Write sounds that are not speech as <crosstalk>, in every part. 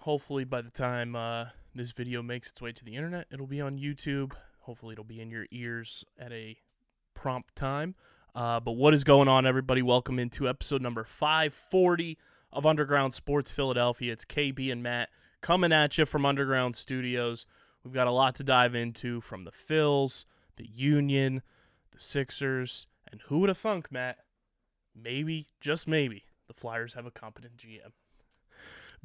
Hopefully by the time uh, this video makes its way to the internet, it'll be on YouTube. Hopefully, it'll be in your ears at a prompt time. Uh, but what is going on, everybody? Welcome into episode number 540 of Underground Sports Philadelphia. It's KB and Matt coming at you from Underground Studios. We've got a lot to dive into from the Phils, the Union, the Sixers, and who would have thunk, Matt? Maybe, just maybe, the Flyers have a competent GM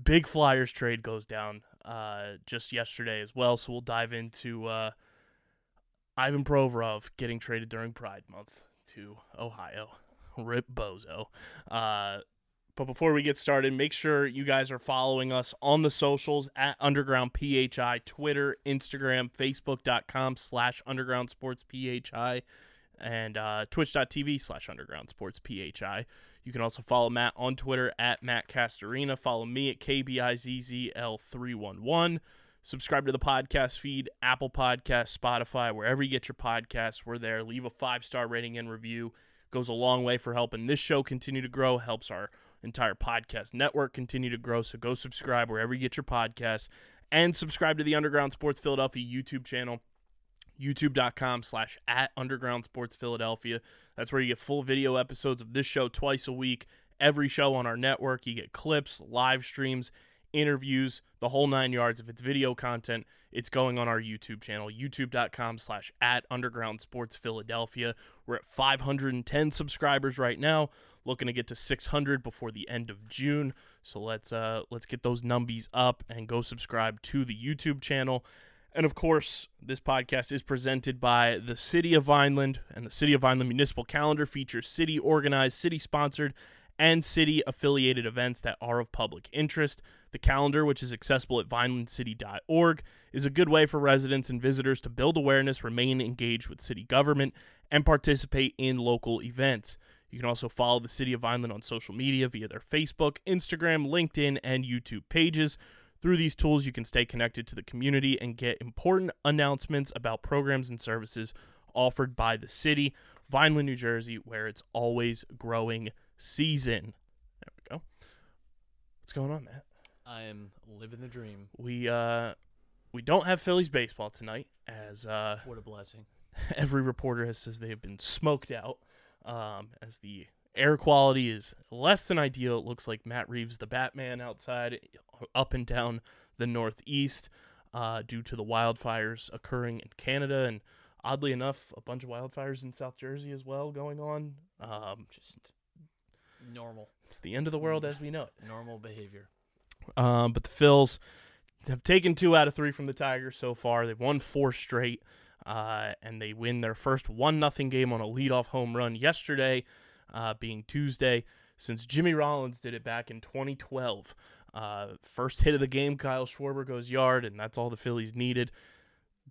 big Flyers trade goes down uh, just yesterday as well. So we'll dive into uh, Ivan Provorov getting traded during Pride Month to Ohio. <laughs> Rip Bozo. Uh, but before we get started, make sure you guys are following us on the socials at Underground PHI, Twitter, Instagram, Facebook.com slash Underground Sports PHI, and uh, Twitch.tv slash Underground Sports PHI. You can also follow Matt on Twitter at Matt Castorina. Follow me at KBIZZL311. Subscribe to the podcast feed, Apple Podcasts, Spotify, wherever you get your podcasts. We're there. Leave a five star rating and review. Goes a long way for helping this show continue to grow, helps our entire podcast network continue to grow. So go subscribe wherever you get your podcasts and subscribe to the Underground Sports Philadelphia YouTube channel youtube.com slash at underground sports philadelphia. That's where you get full video episodes of this show twice a week every show on our network. You get clips live streams interviews the whole nine yards. If it's video content it's going on our youtube channel youtube.com slash at underground sports philadelphia. We're at 510 subscribers right now looking to get to 600 before the end of june. So let's uh let's get those numbies up and go subscribe to the youtube channel and of course, this podcast is presented by the City of Vineland, and the City of Vineland Municipal Calendar features city organized, city sponsored, and city affiliated events that are of public interest. The calendar, which is accessible at vinelandcity.org, is a good way for residents and visitors to build awareness, remain engaged with city government, and participate in local events. You can also follow the City of Vineland on social media via their Facebook, Instagram, LinkedIn, and YouTube pages. Through these tools, you can stay connected to the community and get important announcements about programs and services offered by the city, Vineland, New Jersey, where it's always growing season. There we go. What's going on, Matt? I am living the dream. We uh we don't have Phillies baseball tonight, as uh What a blessing. <laughs> every reporter has says they have been smoked out. Um, as the air quality is less than ideal. It looks like Matt Reeves, the Batman, outside, up and down the Northeast, uh, due to the wildfires occurring in Canada, and oddly enough, a bunch of wildfires in South Jersey as well going on. Um, just Normal. it's the end of the world as we know it. <laughs> Normal behavior. Um, but the Phils have taken two out of three from the Tigers so far. They've won four straight, uh, and they win their first one nothing game on a leadoff home run yesterday, uh, being Tuesday. Since Jimmy Rollins did it back in 2012, uh, first hit of the game, Kyle Schwarber goes yard, and that's all the Phillies needed.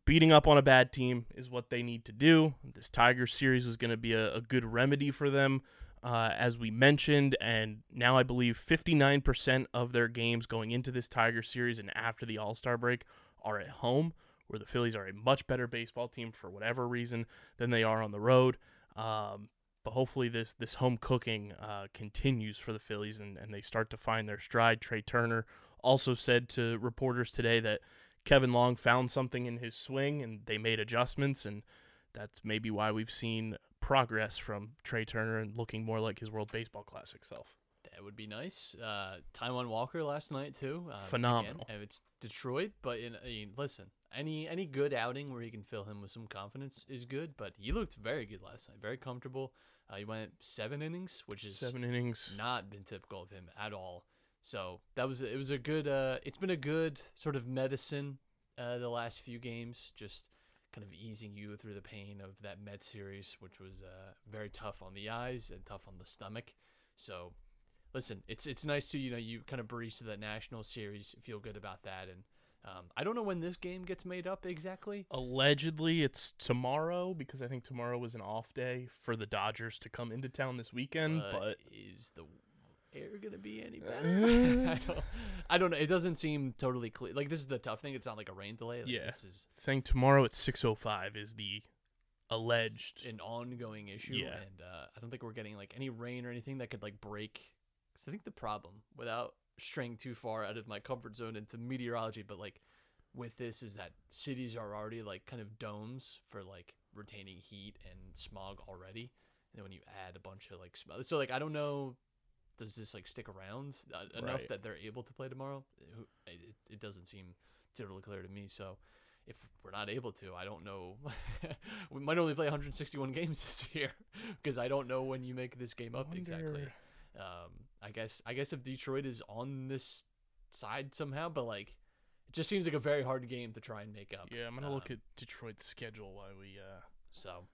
Beating up on a bad team is what they need to do. This Tigers series is going to be a, a good remedy for them uh, as we mentioned, and now I believe 59% of their games going into this Tiger series and after the All Star break are at home, where the Phillies are a much better baseball team for whatever reason than they are on the road. Um, but hopefully this this home cooking uh, continues for the Phillies and, and they start to find their stride. Trea Turner also said to reporters today that Kevin Long found something in his swing and they made adjustments and that's maybe why we've seen progress from Trea Turner and looking more like his World Baseball Classic self. That would be nice. Uh, Taijuan Walker last night too. Uh, Phenomenal. Again, it's Detroit, but in, I mean, listen, any any good outing where you can fill him with some confidence is good. But he looked very good last night. Very comfortable. Uh, he went seven innings, which is Seven innings. not been typical of him at all. So that was it was a good uh it's been a good sort of medicine uh the last few games just kind of easing you through the pain of that Met series which was uh very tough on the eyes and tough on the stomach. So listen, it's it's nice to you know you kind of breeze to that national series, feel good about that and um, I don't know when this game gets made up exactly. Allegedly, it's tomorrow because I think tomorrow was an off day for the Dodgers to come into town this weekend. Uh, but is the air gonna be any <laughs> better? <laughs> I, don't, I don't know. It doesn't seem totally clear. Like this is the tough thing. It's not like a rain delay. Like, Yeah. this is saying tomorrow at 6:05 is the alleged. an ongoing issue, Yeah. and uh, I don't think we're getting like any rain or anything that could like break. Because I think the problem, without straying too far out of my comfort zone into meteorology, but like with this is that cities are already like kind of domes for like retaining heat and smog already. And then when you add a bunch of like smog, so like I don't know, does this like stick around uh, enough Right. that they're able to play tomorrow? It, it doesn't seem totally clear to me. So if we're not able to, I don't know. <laughs> we might only play 161 games <laughs> this year because I don't know when you make this game up exactly. Um, I guess I guess if Detroit is on this side somehow, but like it just seems like a very hard game to try and make up. Yeah, I'm gonna look Um, at Detroit's schedule while we uh, So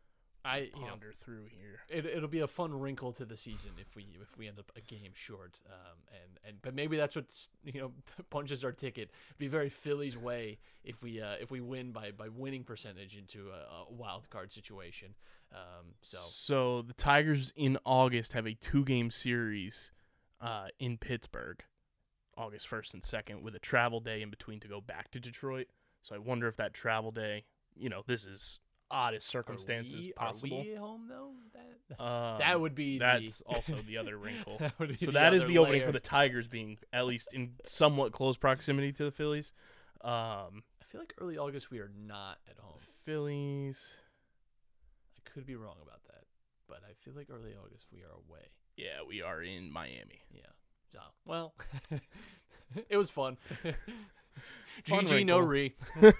I you know ponder through here. it, it'll be a fun wrinkle to the season if we if we end up a game short. Um, and and but maybe that's what's you know <laughs> punches our ticket. It'd be very Phillies way if we uh, if we win by by winning percentage into a, a wild card situation. Um, so So the Tigers in August have a two-game series uh, in Pittsburgh, August first and second, with a travel day in between to go back to Detroit. So I wonder if that travel day, you know, this is oddest circumstances are we, possible. Are we home though? That Um, <laughs> that would be that's the, <laughs> also the other wrinkle. that so that is the opening for the Tigers being at least in somewhat close proximity to the Phillies. Um, I feel like early August we are not at home. Phillies, I could be wrong about that, but I feel like early August we are away. Yeah, we are in Miami. Yeah. So well, <laughs> it was fun. <laughs> Fun GG no re. <laughs>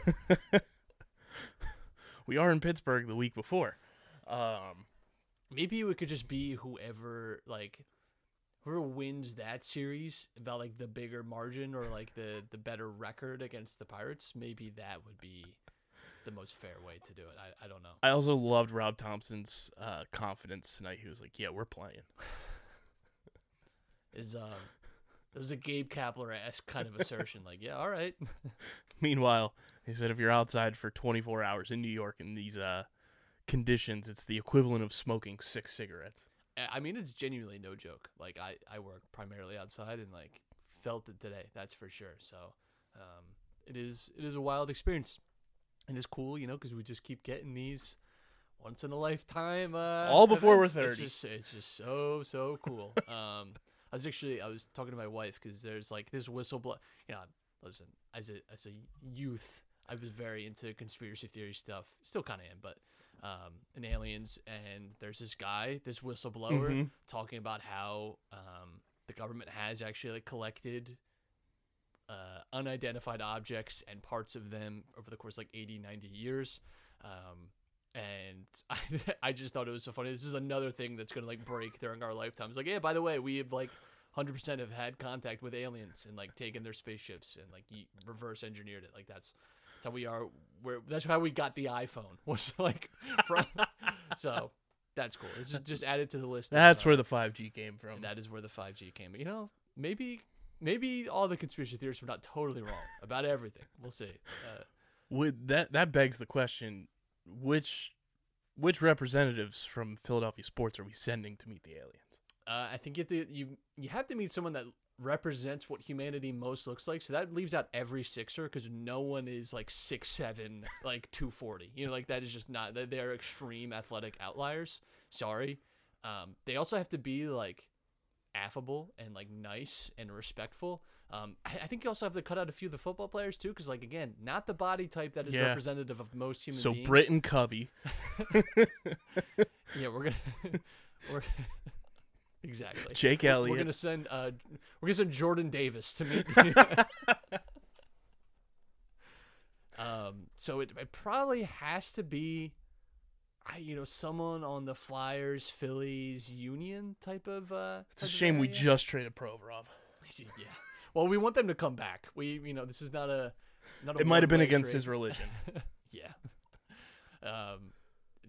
We are in Pittsburgh the week before. Um, Maybe it could just be whoever like whoever wins that series about like the bigger margin or like the the better record against the Pirates. Maybe that would be the most fair way to do it. I, I don't know. I also loved Rob Thomson's uh, confidence tonight. He was like, "Yeah, we're playing." Is um there was a Gabe Kapler esque kind of assertion like yeah all right <laughs> Meanwhile, he said, "If you're outside for 24 hours in New York in these uh, conditions, it's the equivalent of smoking six cigarettes." I- mean, it's genuinely no joke. Like I, I work primarily outside and like felt it today. That's for sure. So, um, it is it is a wild experience, and it's cool, you know, because we just keep getting these once in a lifetime. Uh, All before we're events. 30. It's just it's just so so cool. <laughs> um, I was actually I was talking to my wife because there's like this whistleblower. You know, listen, as a as a youth, I was very into conspiracy theory stuff. Still kind of am, but um, and aliens. And there's this guy, this whistleblower, Mhm. talking about how um, the government has actually like collected uh, unidentified objects and parts of them over the course of, like 80, 90 years. Um, and <laughs> I, I just thought it was so funny. This is another thing that's gonna like break during our lifetimes. Like, yeah, by the way, we have like hundred percent have had contact with aliens and like taken their spaceships and like reverse engineered it. Like that's that's how we are. We're that's how we got the iPhone. <laughs> Was like from. <laughs> so that's cool. It's just just added to the list. of, That's uh, where the 5G came from. that is where the 5G came. You know, maybe maybe all the conspiracy theorists were not totally wrong about everything. We'll see. Uh, Would that that begs the question: which which representatives from Philadelphia sports are we sending to meet the aliens? Uh, I think you have to you you have to meet someone that represents what humanity most looks like. So that leaves out every Sixer because no one is like six seven, like two forty. You know, like that is just not. they- They're extreme athletic outliers. Sorry. Um, they also have to be like affable and like nice and respectful. Um, I, I think you also have to cut out a few of the football players too, because like again, not the body type that is Yeah. representative of most human So beings. Britain Covey. <laughs> Yeah, we're gonna <laughs> we're exactly. Jake Elliott. We're gonna send uh we're gonna send Jordan Davis to meet. <laughs> um, so it, it probably has to be, I you know someone on the Flyers Phillies Union type of. uh It's a type of shame we just traded Provorov. <laughs> yeah. Well, we want them to come back. We, you know, this is not a. Not a It might have been against trade. his religion. <laughs> Yeah. Um,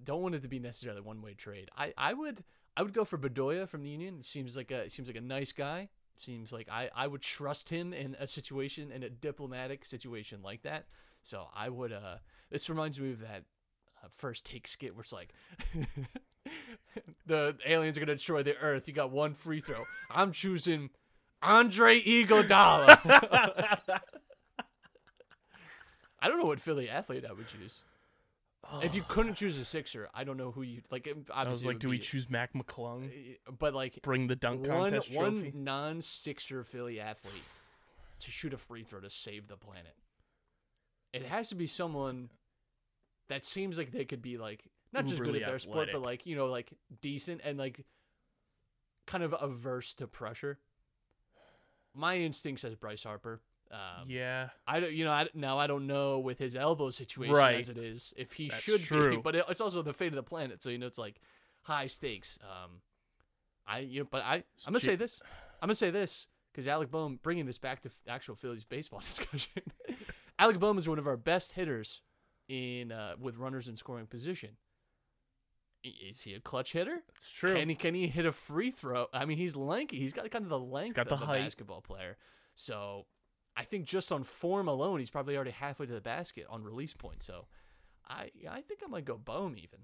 don't want it to be necessarily one way trade. I, I would I would go for Bedoya from the Union. Seems like a seems like a nice guy. Seems like I, I would trust him in a situation in a diplomatic situation like that. So I would uh this reminds me of that uh, first take skit where it's like <laughs> the aliens are gonna destroy the earth. You got one free throw. I'm choosing Andre Iguodala. <laughs> I don't know what Philly athlete I would choose. If you couldn't oh. choose a Sixer, I don't know who you like. Obviously, I was like, do we be- choose Mac McClung? Uh, but like Bring the dunk one contest one non-Sixer Philly athlete to shoot a free throw to save the planet. It has to be someone that seems like they could be like not just good at their sport, but like you know, like decent and like kind of averse to pressure. My instinct says Bryce Harper. Um, yeah. I don't, you know, I, now I don't know with his elbow situation Right. as it is if he That's should be, <laughs> but it, it's also the fate of the planet. So you know, it's like high stakes. Um, I you know, but I I'm gonna say this. I'm gonna say this because Alec Bohm bringing this back to f- actual Phillies baseball <laughs> discussion. <laughs> Alec Bohm is one of our best hitters in uh, with runners in scoring position. Is he a clutch hitter? It's true. Can he can he hit a free throw? I mean, he's lanky. He's got kind of the length got of the a height. basketball player. So I think just on form alone, he's probably already halfway to the basket on release point. So I I think I might go Bohm even.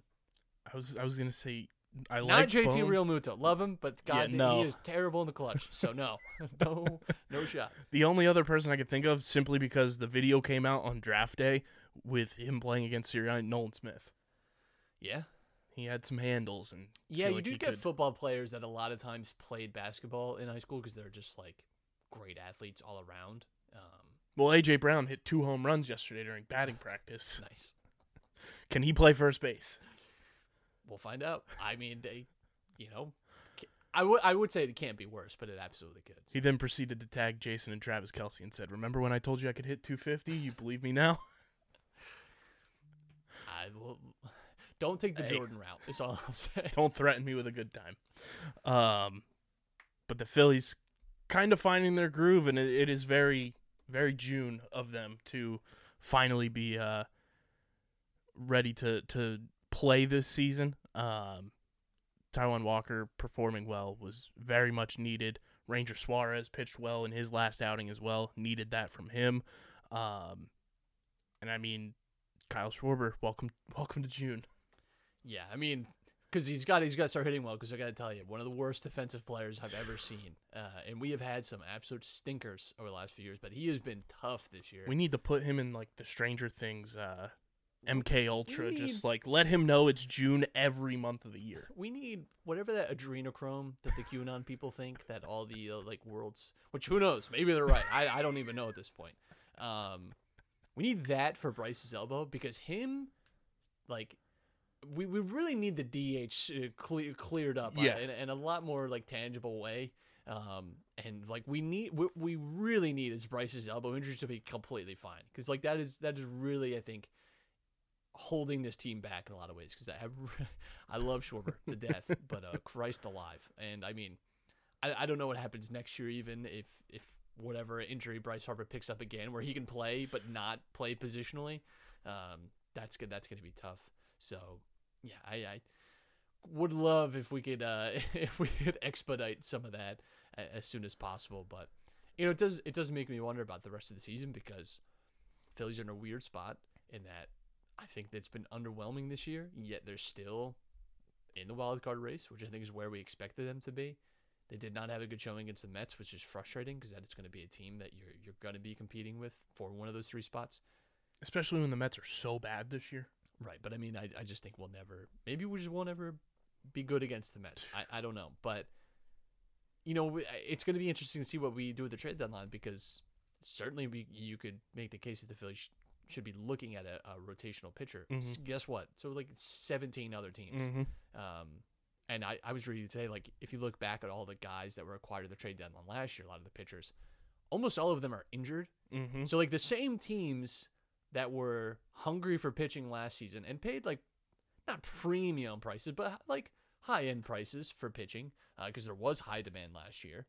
I was I was gonna say I Not like JT. Realmuto. Love him, but Yeah, God, no. he is terrible in the clutch. So no, <laughs> <laughs> no, no shot. The only other person I could think of, simply because the video came out on draft day with him playing against Sirianni, Nolan Smith. Yeah, He had some handles and yeah. You like do get could- football players that a lot of times played basketball in high school because they're just like great athletes all around. Um, Well, AJ Brown hit two home runs yesterday during batting practice. <laughs> nice. Can he play first base? We'll find out. I mean, they, you know, I would I would say it can't be worse, but it absolutely could. He then proceeded to tag Jason and Travis Kelce and said, "Remember when I told you I could hit 250? You believe me now?" <laughs> I will. Don't take the Hey. Jordan route. Is all I'll <laughs> say. Don't threaten me with a good time. Um, but the Phillies kind of finding their groove, and it, it is very, very June of them to finally be uh, ready to to play this season. Um, Taijuan Walker performing well was very much needed. Ranger Suarez pitched well in his last outing as well. Needed that from him. Um, and I mean, Kyle Schwarber, welcome, welcome to June. Yeah, I mean, because he's got he's got to start hitting well. Because I got to tell you, one of the worst defensive players I've ever seen. Uh, and we have had some absolute stinkers over the last few years, but he has been tough this year. We need to put him in like the Stranger Things uh MK Ultra. we Just like let him know it's June every month of the year. we need whatever that adrenochrome that the QAnon people think that all the uh, like worlds, which who knows, maybe they're right. I, I don't even know at this point. Um, we need that for Bryce's elbow because him, like, we, we really need the DH uh, clear, cleared up uh, Yeah. in, in a lot more like tangible way. Um, and like we need, what we really need is Bryce's elbow injury to be completely fine because like that is that is really I think holding this team back in a lot of ways because I have, <laughs> I love Schwarber to death, <laughs> but uh, Christ alive, and I mean, I, I don't know what happens next year even if if whatever injury Bryce Harper picks up again where he can play but not play positionally, um, that's good. That's gonna be tough. So yeah, I, I would love if we could uh, <laughs> if we could expedite some of that as soon as possible, but you know it does it does make me wonder about the rest of the season because Phillies are in a weird spot in that I think that's been underwhelming this year, yet they're still in the wild card race, which I think is where we expected them to be. They did not have a good showing against the Mets, which is frustrating because that is going to be a team that you're you're going to be competing with for one of those three spots. Especially when the Mets are so bad this year. Right, but I mean, I, I just think we'll never. Maybe we just won't ever be good against the Mets. I, I don't know, but you know, it's going to be interesting to see what we do with the trade deadline because certainly we you could make the case that the Phillies sh- should be looking at a, a rotational pitcher. S- Guess what? So like 17 other teams. Um, and I, I was reading today, like if you look back at all the guys that were acquired at the trade deadline last year, a lot of the pitchers, almost all of them are injured. Mm-hmm. So like the same teams that were hungry for pitching last season and paid like not premium prices, but like high end prices for pitching because there was high demand last year.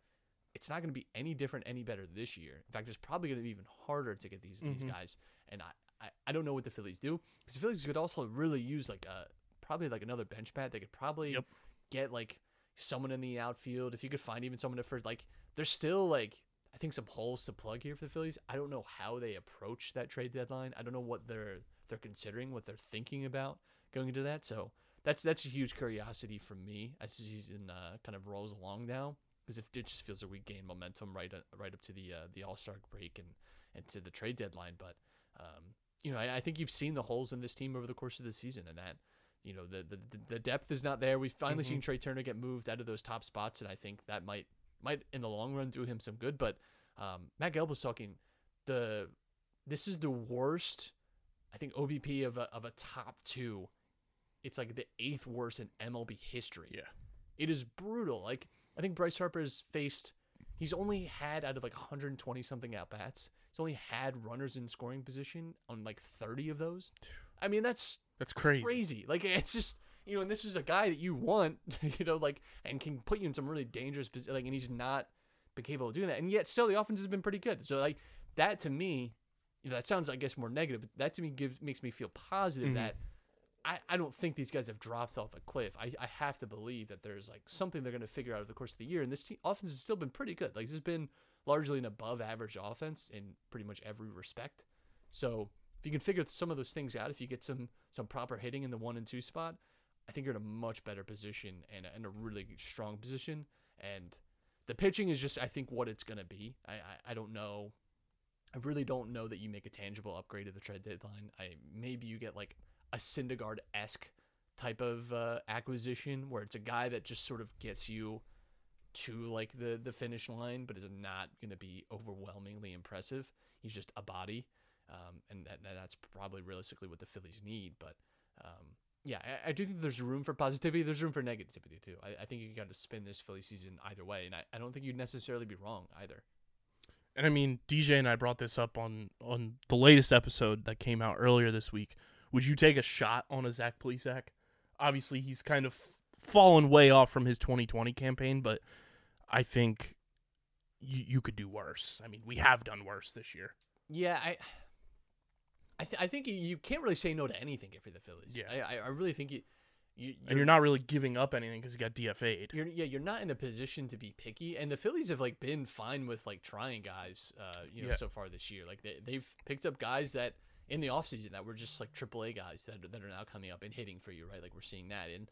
it's not going to be any different, any better this year. In fact, it's probably going to be even harder to get these these Mhm. guys. And I, I, I don't know what the Phillies do because the Phillies could also really use like a probably like another bench bat. They could probably Yep. get like someone in the outfield if you could find even someone to first. Like there's still like I think some holes to plug here for the Phillies. I don't know how they approach that trade deadline. I don't know what they're they're considering, what they're thinking about going into that. So that's that's a huge curiosity for me as the season uh, kind of rolls along now because if it just feels like we gain momentum right uh, right up to the uh, the All Star break and and to the trade deadline. But um, you know, I, I think you've seen the holes in this team over the course of the season, and that you know the the, the depth is not there. We've finally Mhm. seen Trea Turner get moved out of those top spots, and I think that might might in the long run do him some good. But um, Matt Gelb was talking the this is the worst. I think OBP of a of a top two. It's like the eighth worst in MLB history. Yeah. It is brutal. Like I think Bryce Harper has faced he's only had out of like 120 something at bats. He's only had runners in scoring position on like 30 of those. I mean, that's That's crazy. crazy. Like it's just you know, and this is a guy that you want, <laughs> you know, like and can put you in some really dangerous position. Like, and he's not been capable of doing that, and yet still the offense has been pretty good. So like that to me, you know, that sounds I guess more negative, but that to me gives makes me feel positive Mhm. that. I, I don't think these guys have dropped off a cliff. I, I have to believe that there's like something they're going to figure out over the course of the year. And this team, offense has still been pretty good. Like this has been largely an above average offense in pretty much every respect. So if you can figure some of those things out, if you get some some proper hitting in the one and two spot, I think you're in a much better position and and a really strong position. And the pitching is just I think what it's gonna be. I, I I don't know. I really don't know that you make a tangible upgrade at the trade deadline. I maybe you get like a Syndergaard esque type of uh, acquisition where it's a guy that just sort of gets you to like the the finish line, but is not going to be overwhelmingly impressive. He's just a body, um, and that- that's probably realistically what the Phillies need. But um, yeah, I, I do think there's room for positivity. There's room for negativity too. I, I think you got to spin this Philly season either way, and I, I don't think you'd necessarily be wrong either. And I mean, DJ and I brought this up on on the latest episode that came out earlier this week. Would you take a shot on a Zach Plesac? Obviously, he's kind of fallen way off from his 2020 campaign, but I think you you could do worse. I mean, we have done worse this year. Yeah, I. I, th- I think you, you can't really say no to anything if you're the Phillies. Yeah. I, I, I really think you, you And you're not really giving up anything because you got DFA'd. You're yeah, you're not in a position to be picky, and the Phillies have like been fine with like trying guys, uh, you know, Yeah. so far this year. Like they they've picked up guys that in the offseason that were just like AAA guys that that are now coming up and hitting for you, right? Like we're seeing that, and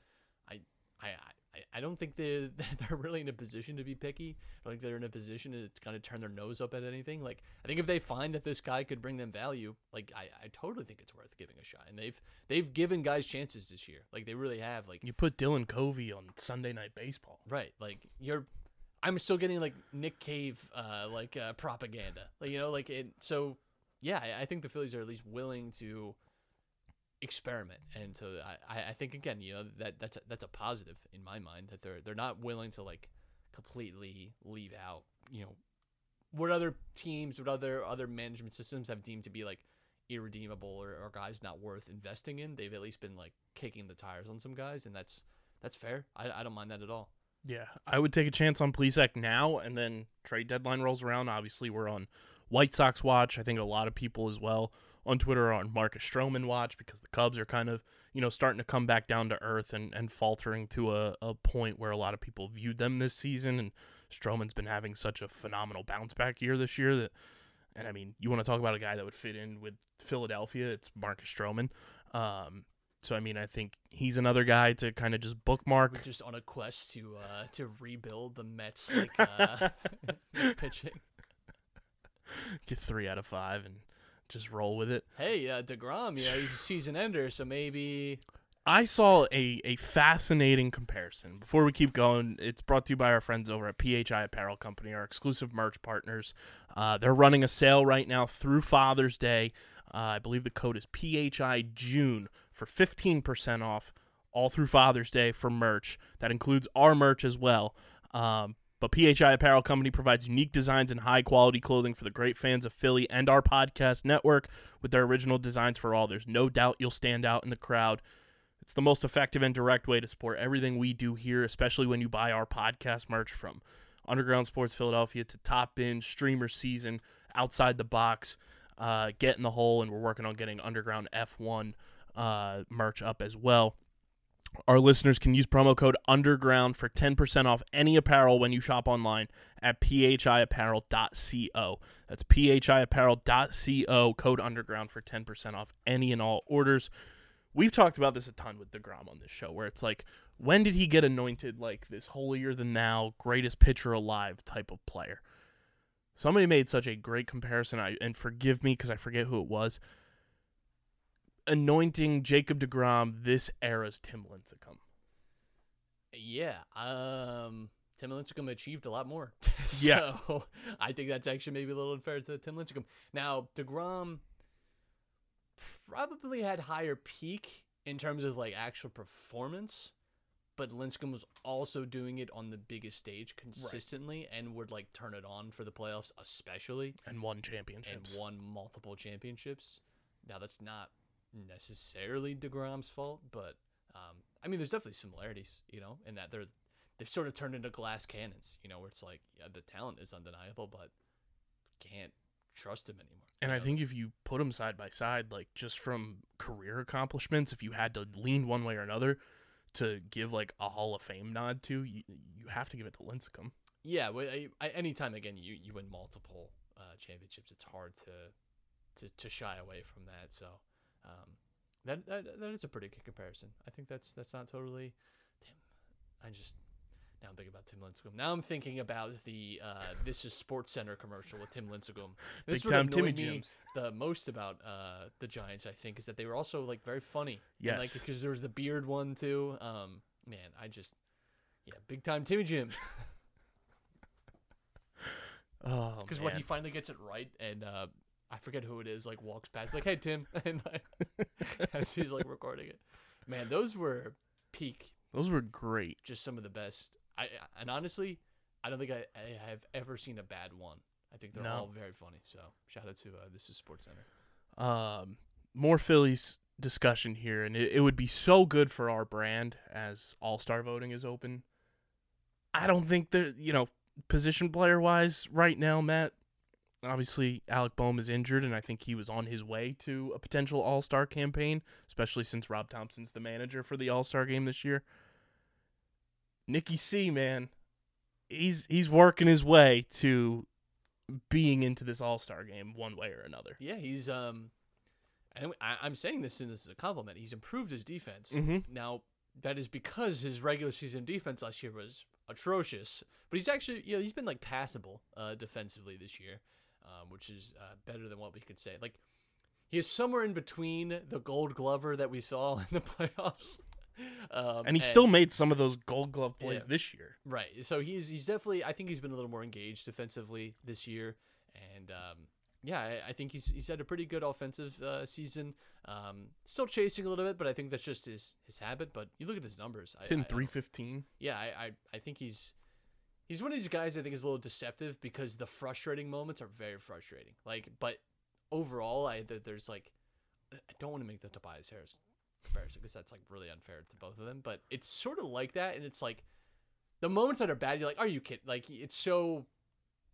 I I I, I don't think they <laughs> they're really in a position to be picky. I don't think they're in a position to kind of turn their nose up at anything. Like I think if they find that this guy could bring them value, like I, I totally think it's worth giving a shot. And they've they've given guys chances this year, like they really have. Like You put Dylan Covey on Sunday Night Baseball. Right. Like you're I'm still getting like Nick Cave uh like uh propaganda. Like you know, like it so yeah, I, I think the Phillies are at least willing to experiment. And so I, I- think again, you know, that that's a, that's a positive in my mind that they're they're not willing to like completely leave out, you know, what other teams, what other other management systems have deemed to be like irredeemable or, or guys not worth investing in. They've at least been like kicking the tires on some guys and that's that's fair. I, I don't mind that at all. Yeah, I would take a chance on Plesac now, and then trade deadline rolls around. Obviously, we're on White Sox watch. I think a lot of people as well on Twitter are on Marcus Stroman watch because the Cubs are kind of you know starting to come back down to earth and, and faltering to a, a point where a lot of people viewed them this season. And Stroman's been having such a phenomenal bounce back year this year that, and I mean, you want to talk about a guy that would fit in with Philadelphia? It's Marcus Stroman. Um, so I mean, I think he's another guy to kind of just bookmark. We're just on a quest to uh to rebuild the Mets like uh <laughs> pitching. <laughs> get three out of five and just roll with it. Hey, uh DeGrom, know, he's a season ender, so maybe I saw a, a fascinating comparison. Before we keep going, it's brought to you by our friends over at PHI Apparel Company, our exclusive merch partners. Uh, they're running a sale right now through Father's Day. Uh, I believe the code is PHI June for 15% off all through Father's Day for merch. That includes our merch as well. Um, but PHI Apparel Company provides unique designs and high quality clothing for the great fans of Philly and our podcast network with their original designs for all. There's no doubt you'll stand out in the crowd. It's the most effective and direct way to support everything we do here, especially when you buy our podcast merch from Underground Sports Philadelphia to top In, streamer season outside the box, uh, get in the hole, and we're working on getting Underground F1 uh, merch up as well. Our listeners can use promo code Underground for 10% off any apparel when you shop online at phiapparel.co. That's phiapparel.co, code Underground for 10% off any and all orders. We've talked about this a ton with DeGrom on this show, where it's like, when did he get anointed like this holier than thou, greatest pitcher alive type of player? Somebody made such a great comparison, I, and forgive me because I forget who it was. Anointing Jacob DeGrom this era's Tim Lincecum. Yeah. Um, Tim Lincecum achieved a lot more. <laughs> <laughs> Yeah. so I think that's actually maybe a little unfair to Tim Lincecum. Now, DeGrom probably had higher peak in terms of like actual performance, but Lincecum was also doing it on the biggest stage consistently and would like turn it on for the playoffs, especially and won championships. and won multiple championships. Now that's not necessarily Degrom's fault, but um, I mean, there's definitely similarities, you know, in that they're they've sort of turned into glass cannons, you know, where it's like yeah, the talent is undeniable, but can't trust him anymore. And you I think if you put them side by side, like just from career accomplishments, if you had to lean one way or another to give like a Hall of Fame nod to, you, you have to give it to Lincecum. yeah, well, I, I, anytime again you you win multiple uh, championships, it's hard to to to shy away from that. So. Um, that, that that is a pretty good comparison. I think that's that's not totally. Tim, I just now I'm thinking about Tim Lincecum. Now I'm thinking about the uh, "This Is Sports Center" commercial with Tim Lincecum. <laughs> This Big time Timmy Jims. The most about uh, the Giants, I think, is that they were also like very funny. Yes. like because there was the beard one too. Um, man, I just yeah, big time Timmy Jim. <laughs> Oh, Because when he finally gets it right, and uh, I forget who it is, like walks past, like, "Hey Tim," <laughs> and like, <laughs> as he's like recording it. Man, those were peak those were great. just some of the best. I and honestly, I don't think I, I have ever seen a bad one. I think they're No. all very funny. So shout out to uh, this is Sports Center. Um, more Phillies discussion here, and it, it would be so good for our brand as All Star voting is open. I don't think that you know position player wise right now, Matt. Obviously, Alec Bohm is injured, and I think he was on his way to a potential All Star campaign, especially since Rob Thomson's the manager for the All Star game this year. Nicky C, man, he's he's working his way to being into this All Star game one way or another. Yeah, he's um, and I, I'm saying this and this is a compliment. He's improved his defense. Mhm. Now that is because his regular season defense last year was atrocious, but he's actually you know he's been like passable uh, defensively this year, um, which is uh, better than what we could say. Like he is somewhere in between the Gold Glover that we saw <laughs> in the playoffs. Um, and he still made some of those Gold Glove plays Yeah. this year. Right. So he's he's definitely I think he's been a little more engaged defensively this year, and um, yeah, I, I think he's he's had a pretty good offensive uh, season. Um, still chasing a little bit, but I think that's just his his habit. But you look at his numbers. He's I, I, hitting I three fifteen. yeah, I, I I think he's he's one of these guys I think is a little deceptive because the frustrating moments are very frustrating. Like, but overall, I th- there's like I don't want to make the Tobias Harris comparison because that's like really unfair to both of them. But it's sort of like that, and it's like the moments that are bad, you're like, are you kidding? Like, it's so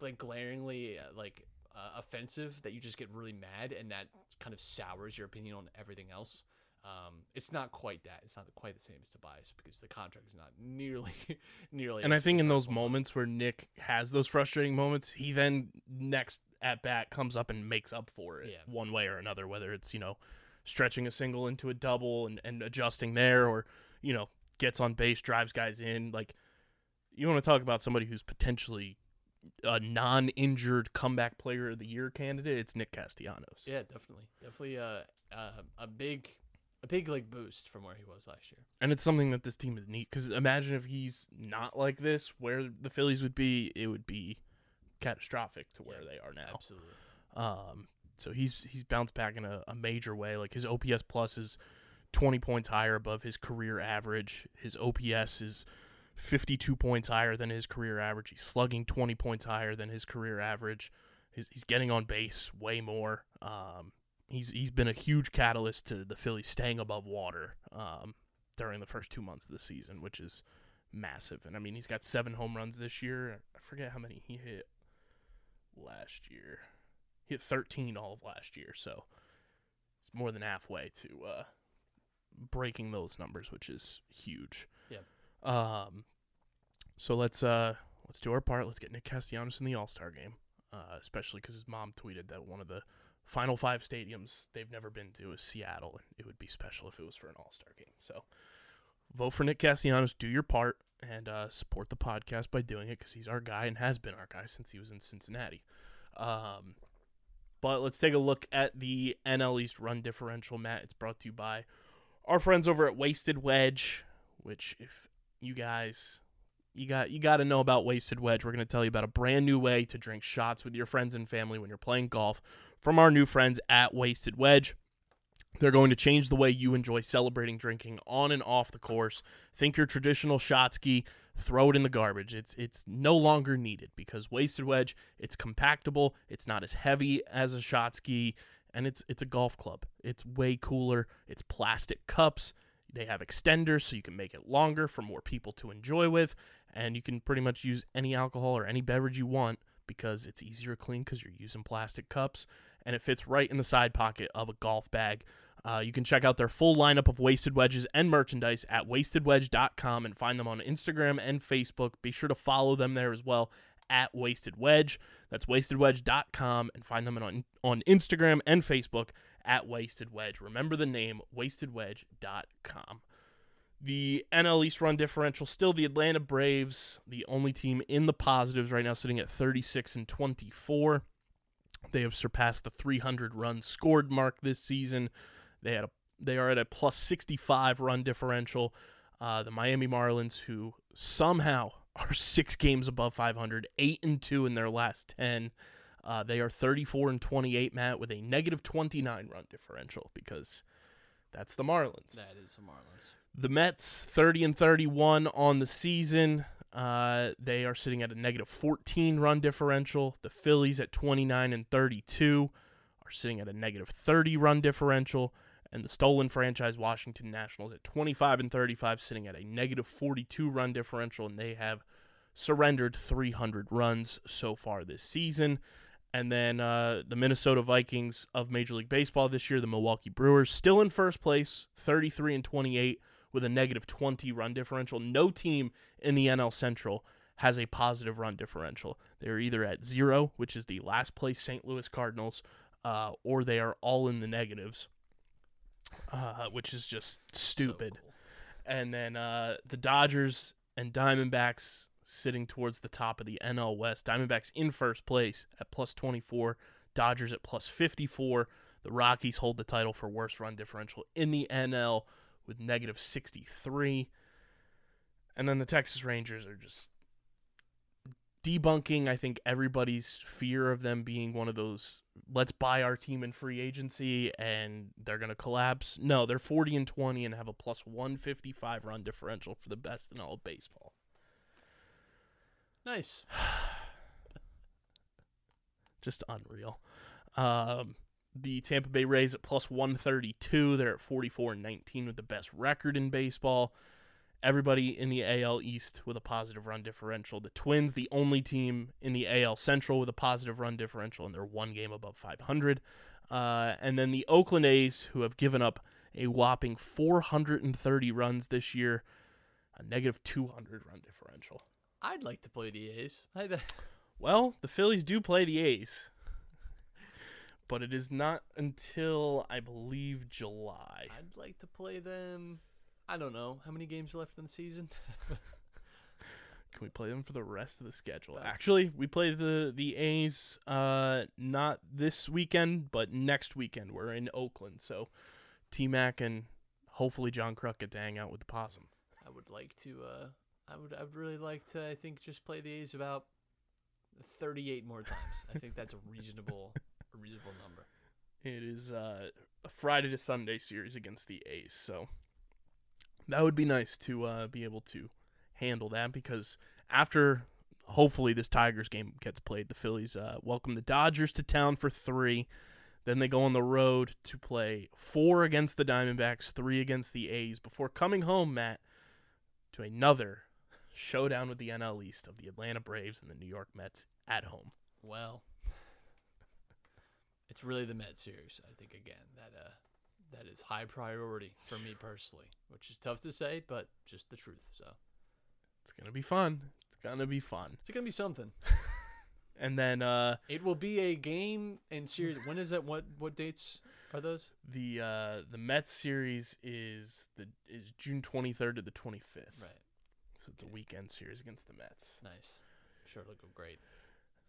like glaringly uh, like uh, offensive that you just get really mad, and that kind of sours your opinion on everything else. Um, it's not quite that. It's not quite the same as Tobias because the contract is not nearly, <laughs> nearly. And I think in those desirable. moments where Nick has those frustrating moments, he then next at bat comes up and makes up for it Yeah. one way or another, whether it's, you know, stretching a single into a double and, and adjusting there or, you know, gets on base, drives guys in. Like you want to talk about somebody who's potentially a non injured comeback player of the year candidate, it's Nick Castellanos. Yeah, definitely, definitely uh, uh, a big, a big like boost from where he was last year. And it's something that this team is neat because imagine if he's not like this, where the Phillies would be, it would be catastrophic to where Yeah, they are now. Absolutely. Um, so he's he's bounced back in a, a major way. Like his OPS plus is twenty points higher above his career average. His OPS is fifty two points higher than his career average. He's slugging twenty points higher than his career average. He's he's getting on base way more. Um, he's he's been a huge catalyst to the Phillies staying above water. Um, during the first two months of the season, which is massive. And I mean, he's got seven home runs this year. I forget how many he hit last year. He hit 13 all of last year, so it's more than halfway to uh, breaking those numbers, which is huge. Yep. Um, so let's uh let's do our part. Let's get Nick Castellanos in the All Star game, uh, especially because his mom tweeted that one of the final five stadiums they've never been to is Seattle, and it would be special if it was for an All Star game. So vote for Nick Castellanos, do your part, and uh, support the podcast by doing it because he's our guy and has been our guy since he was in Cincinnati. Um, but let's take a look at the NL East run differential, Matt. It's brought to you by our friends over at Wasted Wedge, which if you guys you got you got to know about Wasted Wedge. We're going to tell you about a brand new way to drink shots with your friends and family when you're playing golf from our new friends at Wasted Wedge. They're going to change the way you enjoy celebrating drinking on and off the course. Think your traditional shot ski, throw it in the garbage. It's it's no longer needed because Wasted Wedge, it's compactable, it's not as heavy as a shot ski, and it's it's a golf club. It's way cooler. It's plastic cups. They have extenders so you can make it longer for more people to enjoy with, and you can pretty much use any alcohol or any beverage you want because it's easier to clean because you're using plastic cups and it fits right in the side pocket of a golf bag. Uh, you can check out their full lineup of Wasted Wedges and merchandise at wastedwedge.com and find them on Instagram and Facebook. Be sure to follow them there as well at Wasted Wedge. That's wastedwedge.com and find them on, on Instagram and Facebook at Wasted Wedge. Remember the name wastedwedge.com. The NL East run differential still the Atlanta Braves, the only team in the positives right now, sitting at 36 and 24. They have surpassed the 300 runs scored mark this season. They had a they are at a plus 65 run differential. Uh, the Miami Marlins, who somehow <laughs> are six games above 500, eight and two in their last 10. Uh, they are 34 and 28, Matt, with a negative 29 run differential because that's the Marlins. That is the Marlins. The Mets, 30 and 31 on the season. Uh, they are sitting at a negative 14 run differential. The Phillies at 29 and 32 are sitting at a negative 30 run differential. And the stolen franchise Washington Nationals at 25 and 35, sitting at a negative 42 run differential. And they have surrendered 300 runs so far this season. And then uh, the Minnesota Vikings of Major League Baseball this year, the Milwaukee Brewers, still in first place, 33 and 28 with a negative 20 run differential. No team in the NL Central has a positive run differential. They're either at zero, which is the last place St. Louis Cardinals, uh, or they are all in the negatives, uh, which is just stupid. So cool. And then uh, the Dodgers and Diamondbacks sitting towards the top of the NL West. Diamondbacks in first place at plus 24, Dodgers at plus 54. The Rockies hold the title for worst run differential in the NL with negative 63. And then the Texas Rangers are just debunking, I think, everybody's fear of them being one of those let's buy our team in free agency and they're going to collapse. No, they're 40 and 20 and have a plus 155 run differential for the best in all of baseball. Nice. <sighs> Just unreal. Um, the Tampa Bay Rays at plus 132. They're at 44 and 19 with the best record in baseball. Everybody in the AL East with a positive run differential. The Twins, the only team in the AL Central with a positive run differential, and they're one game above 500. Uh, and then the Oakland A's, who have given up a whopping 430 runs this year, a negative 200 run differential. I'd like to play the A's. I bet. Well, the Phillies do play the A's, but it is not until I believe July. I'd like to play them. I don't know how many games are left in the season. <laughs> Can we play them for the rest of the schedule? Uh, Actually, we play the the A's uh not this weekend, but next weekend. We're in Oakland, so T Mac and hopefully John Kruk get to hang out with the possum. I would like to. Uh, I would. I would really like to. I think just play the A's about thirty-eight more times. I think that's a reasonable, a reasonable number. It is uh, a Friday to Sunday series against the A's, so that would be nice to uh, be able to handle that because after hopefully this Tigers game gets played, the Phillies uh, welcome the Dodgers to town for three. Then they go on the road to play four against the Diamondbacks, three against the A's before coming home, Matt, to another showdown with the NL East of the Atlanta Braves and the New York Mets at home. Well, it's really the Met series. I think again that uh that is high priority for me personally, which is tough to say, but just the truth. So It's gonna be fun. It's gonna be fun. it's gonna be something. <laughs> And then uh, It will be a game and series. When is that? What what dates are those? the uh, the Mets series is the is June 23rd to the 25th. Right. So it's a weekend series against the Mets. Nice. I'm sure it'll go great.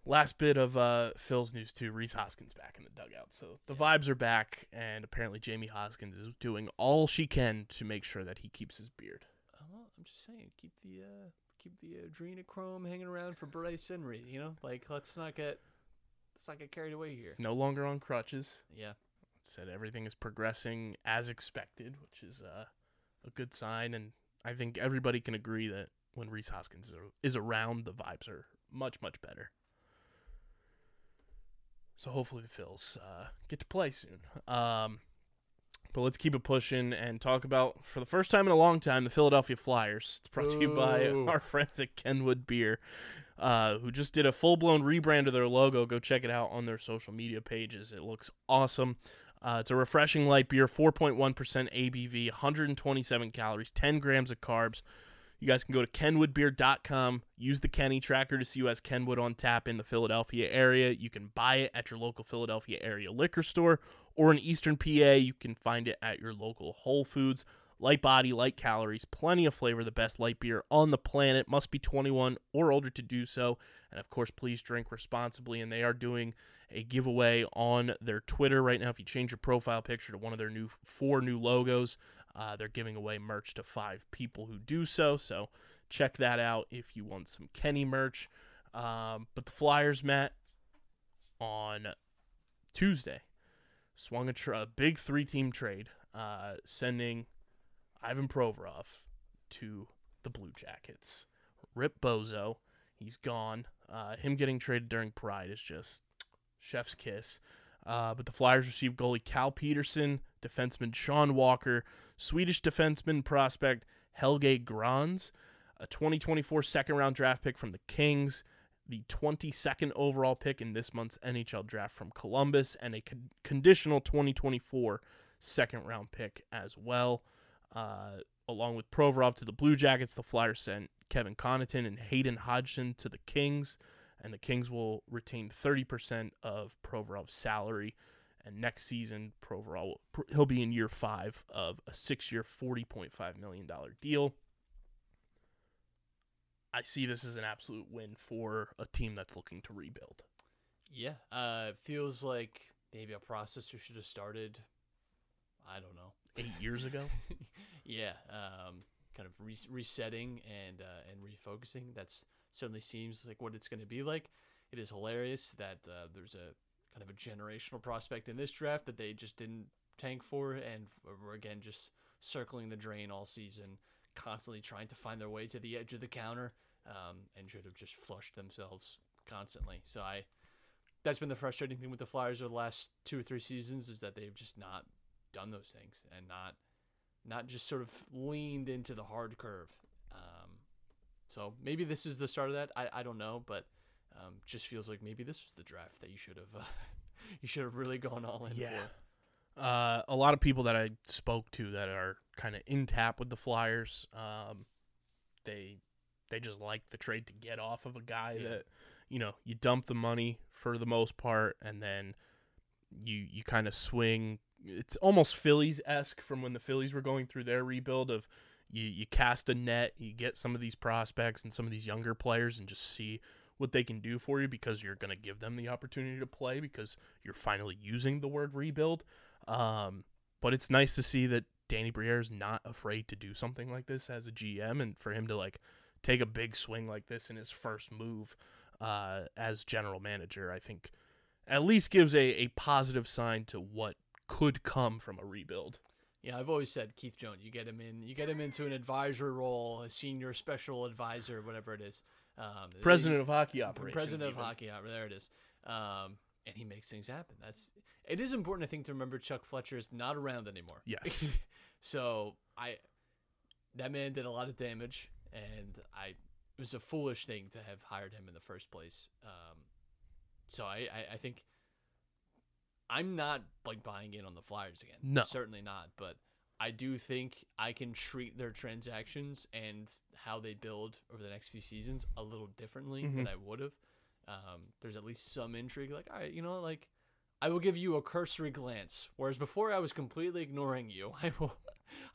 Last bit of uh, Phil's news too. Rhys Hoskins back in the dugout, so the vibes are back, and apparently Jayme Hoskins is doing all she can to make sure that he keeps his beard. Oh, well, I'm just saying, keep the uh, keep the adrenochrome hanging around for Bryce Henry. You know, like let's not get let's not get carried away here. He's no longer on crutches. Yeah. Said everything is progressing as expected, which is uh, a good sign, and I think everybody can agree that when Rhys Hoskins is around, the vibes are much much better. So hopefully the Phils uh, get to play soon. Um, but let's keep it pushing and talk about, for the first time in a long time, the Philadelphia Flyers. It's brought to you by our friends at Kenwood Beer, uh, who just did a full blown rebrand of their logo. Go check it out on their social media pages. It looks awesome. Uh, it's a refreshing light beer, 4.1% ABV, 127 calories, 10 grams of carbs. You guys can go to kenwoodbeer.com, use the Kenny tracker to see who has Kenwood on tap in the Philadelphia area. You can buy it at your local Philadelphia area liquor store or in Eastern PA. You can find it at your local Whole Foods. Light body, light calories, plenty of flavor, the best light beer on the planet. Must be 21 or older to do so. And of course, please drink responsibly. And they are doing a giveaway on their Twitter right now. If you change your profile picture to one of their new four new logos, uh, they're giving away merch to five people who do so. So check that out if you want some Kenny merch. Um, but the Flyers, met on Tuesday, swung a, a big three team trade, uh, sending Ivan Provorov to the Blue Jackets. Rip Bozo, he's gone. Uh, him getting traded during Pride is just chef's kiss. Uh, but the Flyers received goalie Cal Petersen, defenseman Sean Walker, Swedish defenseman prospect Helge Grans, a 2024 second round draft pick from the Kings, the 22nd overall pick in this month's NHL draft from Columbus, and a con- conditional 2024 second round pick as well. Uh, along with Provorov to the Blue Jackets, the Flyers sent Kevin Connauton and Hayden Hodgson to the Kings, and the Kings will retain 30% of Provorov's salary. And next season, Provorov will- he'll be in year five of a six-year, $40.5 million deal. I see this as an absolute win for a team that's looking to rebuild. Yeah. Uh, it feels like maybe a process we should have started. I don't know. Eight years ago, <laughs> yeah. Um, kind of re- resetting and uh, and refocusing. That's certainly seems like what it's going to be like. It is hilarious that uh, there's a kind of a generational prospect in this draft that they just didn't tank for, and we're again just circling the drain all season, constantly trying to find their way to the edge of the counter, um, and should have just flushed themselves constantly. So I, that's been the frustrating thing with the Flyers over the last two or three seasons is that they've just not done those things and not not just sort of leaned into the hard curve. Um, so maybe this is the start of that. I, I don't know, but um, just feels like maybe this was the draft that you should have uh, <laughs> you should have really gone all in Yeah. for. uh, a lot of people that I spoke to that are kind of in tap with the Flyers, um, they they just like the trade to get off of a guy Yeah. that you know you dump the money for the most part, and then you you kind of swing. It's almost Phillies esque from when the Phillies were going through their rebuild of you you cast a net, you get some of these prospects and some of these younger players, and just see what they can do for you because you're going to give them the opportunity to play because you're finally using the word rebuild. Um, but it's nice to see that Danny Briere is not afraid to do something like this as a GM, and for him to like take a big swing like this in his first move uh, as general manager, I think at least gives a, a positive sign to what could come from a rebuild. Yeah, I've always said Keith Jones. You get him in, you get him into an advisor role, a senior special advisor, whatever it is. Um, President of hockey operations. president of even. hockey. uh, There it is. Um, and he makes things happen. That's it is important, I think, to remember Chuck Fletcher is not around anymore. Yes. <laughs> so I, that man did a lot of damage, and I it was a foolish thing to have hired him in the first place. Um, so I, I, I think I'm not like buying in on the Flyers again. No. certainly not. But I do think I can treat their transactions and how they build over the next few seasons a little differently than I would have. Um, there's at least some intrigue. Like, all right, you know, like I will give you a cursory glance, whereas before I was completely ignoring you. <laughs> I will,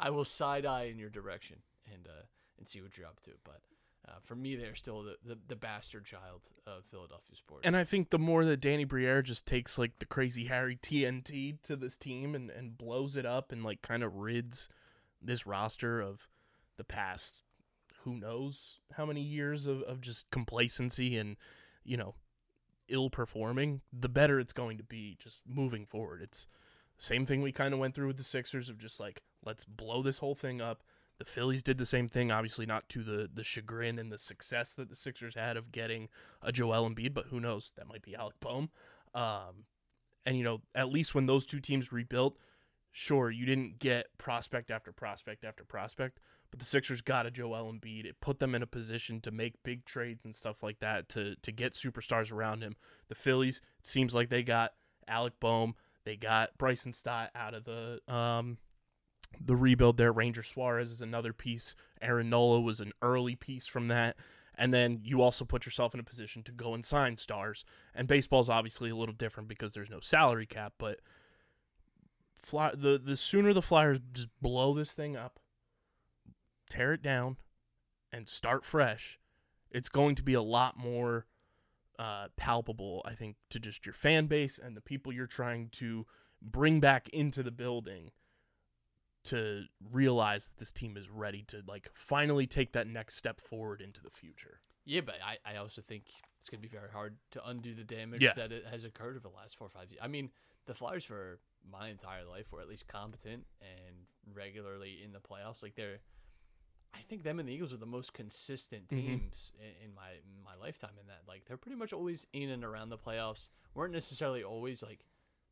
I will side eye in your direction and uh, and see what you're up to. But uh, for me, they're still the, the, the bastard child of Philadelphia sports. And I think the more that Danny Briere just takes like the crazy Harry TNT to this team and, and blows it up and like kind of rids this roster of the past who knows how many years of, of just complacency and, you know, ill performing, the better it's going to be just moving forward. It's the same thing we kind of went through with the Sixers of just like, let's blow this whole thing up. The Phillies did the same thing, obviously not to the the chagrin and the success that the Sixers had of getting a Joel Embiid, but who knows? That might be Alec Bohm. Um, and you know, at least when those two teams rebuilt, sure, you didn't get prospect after prospect after prospect, but the Sixers got a Joel Embiid. It put them in a position to make big trades and stuff like that to to get superstars around him. The Phillies, it seems like they got Alec Bohm. They got Bryson Stott out of the um, the rebuild there. Ranger Suarez is another piece. Aaron Nola was an early piece from that. And then you also put yourself in a position to go and sign stars. And baseball's obviously a little different because there's no salary cap, but fly the the sooner the Flyers just blow this thing up, tear it down, and start fresh, it's going to be a lot more uh, palpable, I think, to just your fan base and the people you're trying to bring back into the building to realize that this team is ready to like finally take that next step forward into the future. Yeah, but I, I also think it's going to be very hard to undo the damage Yeah. that it has occurred over the last four or five years. I mean, the Flyers for my entire life were at least competent and regularly in the playoffs. Like they're, I think them and the Eagles are the most consistent Mhm. teams in, in my in my lifetime. In that, like they're pretty much always in and around the playoffs. weren't necessarily always like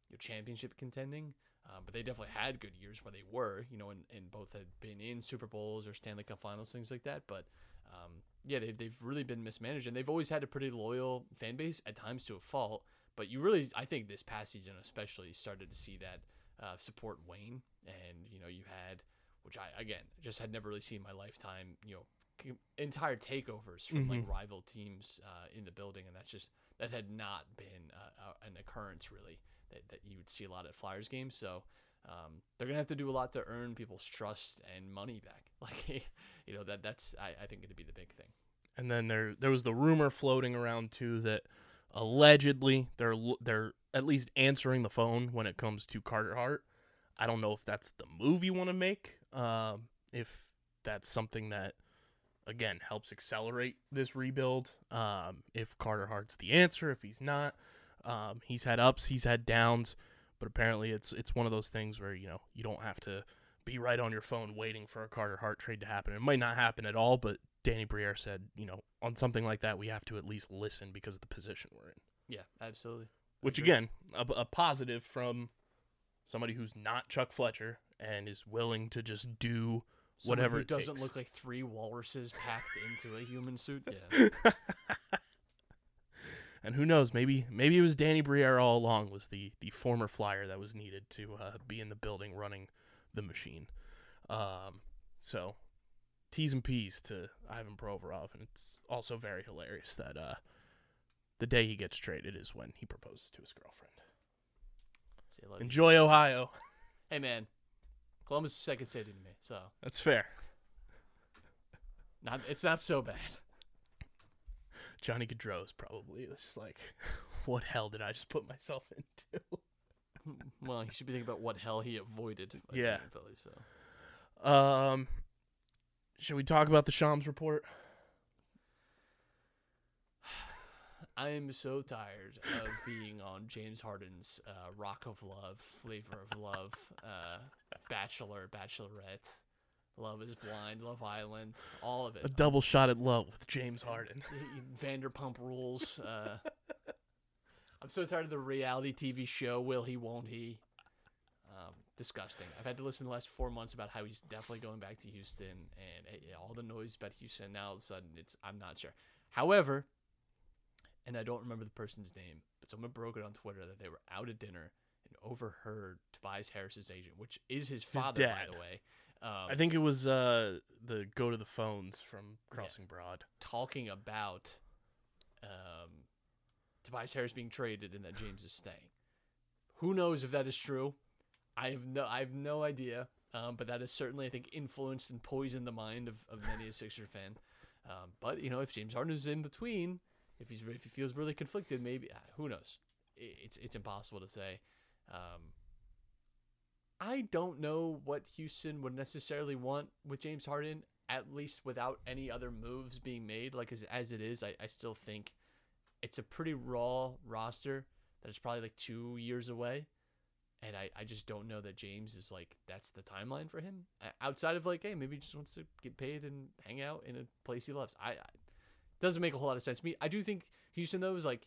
your championship contending. Um, but they definitely had good years where they were, you know, and, and both had been in Super Bowls or Stanley Cup Finals, things like that. But um, yeah, they've, they've really been mismanaged, and they've always had a pretty loyal fan base at times to a fault. But you really, I think this past season especially started to see that uh, support wane, and you know you had, which I again just had never really seen in my lifetime, you know, entire takeovers from like rival teams uh, in the building, and that's just that had not been uh, uh, an occurrence really that, that you would see a lot at Flyers games. So um, they're gonna have to do a lot to earn people's trust and money back. <laughs> Like you know that that's I, I think to be the big thing. And then there there was the rumor floating around too that allegedly they're they're at least answering the phone when it comes to Carter Hart. I don't know if that's the move you want to make. Um, if that's something that again helps accelerate this rebuild. Um, if Carter Hart's the answer, if he's not, um, he's had ups, he's had downs, but apparently it's it's one of those things where you know you don't have to be right on your phone waiting for a Carter Hart trade to happen. It might not happen at all, but Danny Briere said, you know, on something like that, we have to at least listen because of the position we're in. Yeah, absolutely. Which again, a, a positive from somebody who's not Chuck Fletcher and is willing to just do Someone whatever who it doesn't takes. look like three walruses packed into a human suit. <laughs> Yeah, And who knows? Maybe maybe it was Danny Briere all along was the the former Flyer that was needed to uh, be in the building running the machine. Um, so T's and P's to Ivan Provorov, and it's also very hilarious that uh, the day he gets traded is when he proposes to his girlfriend. I love you. Enjoy Ohio. <laughs> Hey man, Columbus is second city to me, so That's fair. not it's not so bad. Johnny Gaudreau is probably just like, <laughs> what hell did I just put myself <laughs> into? Well, he should be thinking about what hell he avoided. being Yeah. Philly, so. Um, should we talk about the Shams report? I am so tired of <laughs> being on James Harden's uh, Rock of Love, Flavor of Love, uh, Bachelor, Bachelorette, Love is Blind, Love Island, all of it. A double shot at love with James Harden. <laughs> Vanderpump Rules. Uh, I'm so tired of the reality TV show. Will he? Won't he? Um, disgusting. I've had to listen the last four months about how he's definitely going back to Houston and uh, all the noise about Houston. Now all of a sudden, it's I'm not sure. However, and I don't remember the person's name, but someone broke it on Twitter that they were out at dinner and overheard Tobias Harris's agent, which is his father, by the way. Um, I think it was uh, the go to the phones from Crossing Broad. talking about um, Tobias Harris being traded and that James is staying. Who knows if that is true? I have no, I have no idea. Um, but that has certainly, I think, influenced and poisoned the mind of, of many a Sixer fan. Um, but you know, if James Harden is in between, if he's if he feels really conflicted, maybe uh, who knows? I- It's it's impossible to say. Um, I don't know what Houston would necessarily want with James Harden, at least without any other moves being made. Like as, as it is, I, I still think it's a pretty raw roster that is probably like two years away. And I, I just don't know that James is like, that's the timeline for him. Outside of like, hey, maybe he just wants to get paid and hang out in a place he loves. I, I doesn't make a whole lot of sense to me. I do think Houston though is like